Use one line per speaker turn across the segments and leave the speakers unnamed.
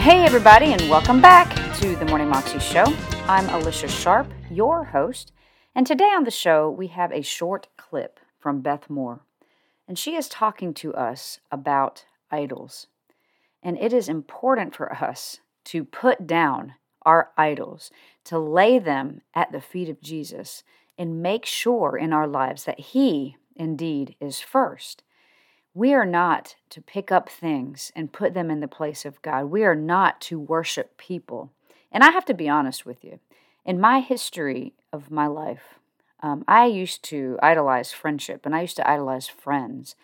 Hey, everybody, and welcome back to the Morning Moxie Show. I'm Alicia Sharp, your host, and today on the show we have a short clip from Beth Moore, and she is talking to us about idols. And it is important for us to put down our idols, to lay them at the feet of Jesus, and make sure in our lives that He indeed is first. We are not to pick up things and put them in the place of God. We are not to worship people. And I have to be honest with you. In my history of my life, um, I used to idolize friendship and I used to idolize friends.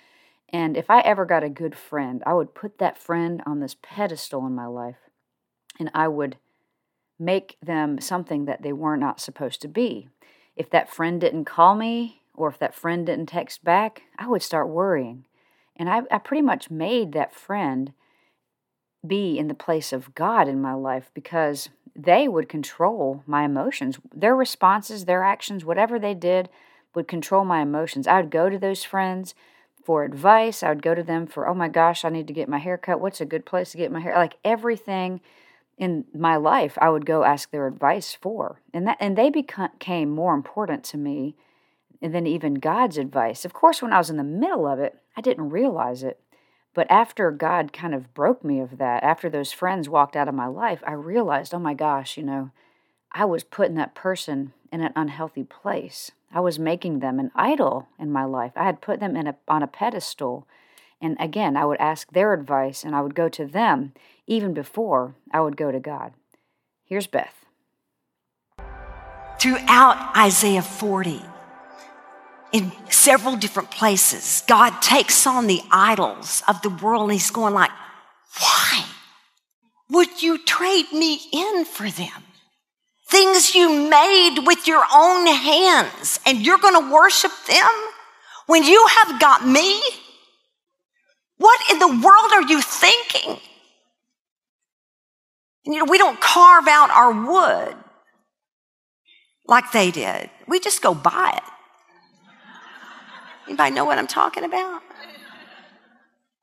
And if I ever got a good friend, I would put that friend on this pedestal in my life and I would make them something that they were not supposed to be. If that friend didn't call me or if that friend didn't text back, I would start worrying. And I, I pretty much made that friend be in the place of God in my life because they would control my emotions. Their responses, their actions, whatever they did would control my emotions. I would go to those friends for advice. I would go to them for, oh my gosh, I need to get my hair cut. What's a good place to get my hair? Like everything in my life, I would go ask their advice for. And that and they became more important to me than even God's advice. Of course, when I was in the middle of it, I didn't realize it. But after God kind of broke me of that, after those friends walked out of my life, I realized, oh my gosh, you know, I was putting that person in an unhealthy place. I was making them an idol in my life. I had put them in a, on a pedestal. And again, I would ask their advice and I would go to them even before I would go to God. Here's Beth.
Throughout Isaiah 40, in several different places. God takes on the idols of the world and he's going like, why would you trade me in for them? Things you made with your own hands and you're going to worship them when you have got me? What in the world are you thinking? You know, we don't carve out our wood like they did. We just go buy it. Anybody know what I'm talking about?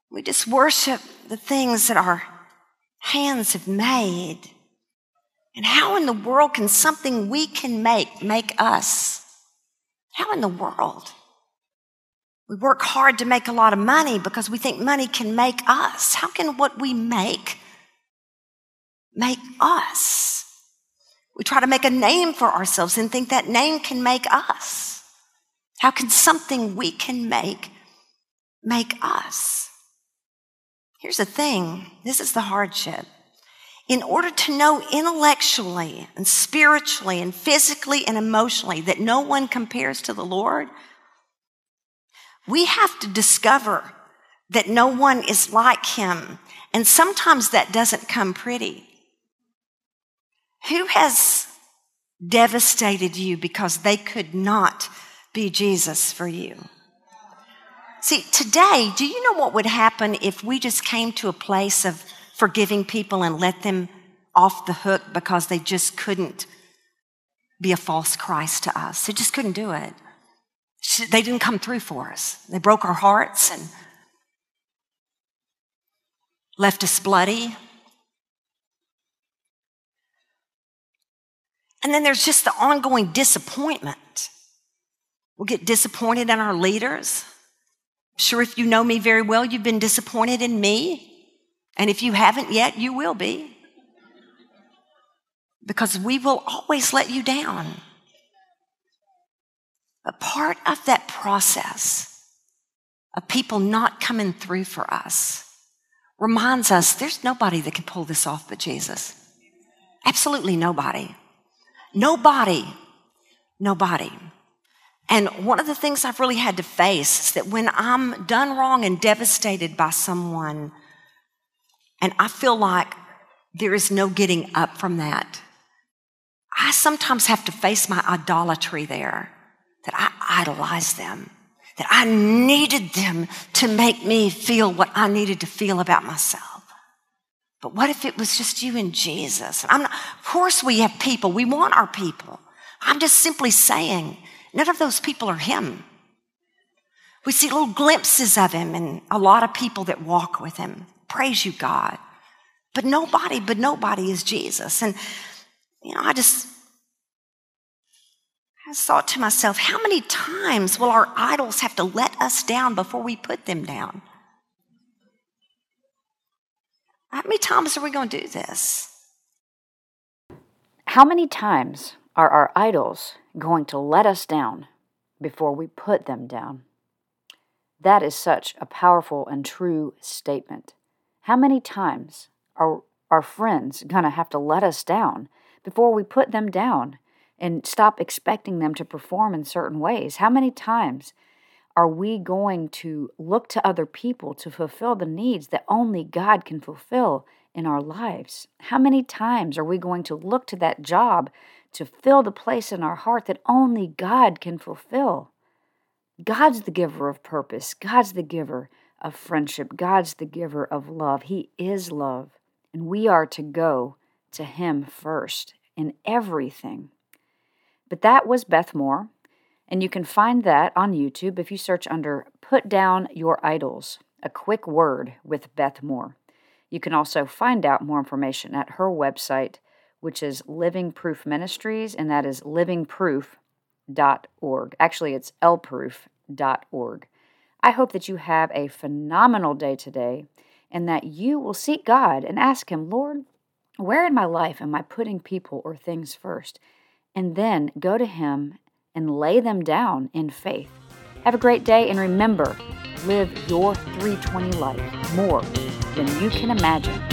We just worship the things that our hands have made. And how in the world can something we can make make us? How in the world? We work hard to make a lot of money because we think money can make us. How can what we make make us? We try to make a name for ourselves and think that name can make us. How can something we can make make us? Here's the thing this is the hardship. In order to know intellectually and spiritually and physically and emotionally that no one compares to the Lord, we have to discover that no one is like him. And sometimes that doesn't come pretty. Who has devastated you because they could not be Jesus for you. See, today, do you know what would happen if we just came to a place of forgiving people and let them off the hook because they just couldn't be a false Christ to us? They just couldn't do it. They didn't come through for us. They broke our hearts and left us bloody. And then there's just the ongoing disappointment We'll get disappointed in our leaders. I'm sure, if you know me very well, you've been disappointed in me. And if you haven't yet, you will be. Because we will always let you down. But part of that process of people not coming through for us reminds us there's nobody that can pull this off but Jesus. Absolutely nobody. Nobody. Nobody. And one of the things I've really had to face is that when I'm done wrong and devastated by someone, and I feel like there is no getting up from that, I sometimes have to face my idolatry there, that I idolize them, that I needed them to make me feel what I needed to feel about myself. But what if it was just you and Jesus? Not, of course, we have people. We want our people. I'm just simply saying None of those people are him. We see little glimpses of him and a lot of people that walk with him. Praise you, God. But nobody, but nobody is Jesus. And, you know, I just, I thought to myself, how many times will our idols have to let us down before we put them down? How many times are we going to do this?
How many times are our idols going to let us down before we put them down? That is such a powerful and true statement. How many times are our friends going to have to let us down before we put them down and stop expecting them to perform in certain ways? How many times are we going to look to other people to fulfill the needs that only God can fulfill in our lives? How many times are we going to look to that job to fill the place in our heart that only God can fulfill? God's the giver of purpose, God's the giver of friendship, God's the giver of love. He is love, and we are to go to Him first in everything. But that was Beth Moore. And you can find that on YouTube if you search under Put Down Your Idols, a quick word with Beth Moore. You can also find out more information at her website, which is Living Proof Ministries, and that is livingproof.org. Actually, it's lproof.org. I hope that you have a phenomenal day today and that you will seek God and ask Him, Lord, where in my life am I putting people or things first? And then go to Him and lay them down in faith. Have a great day and remember, live your 320 life more than you can imagine.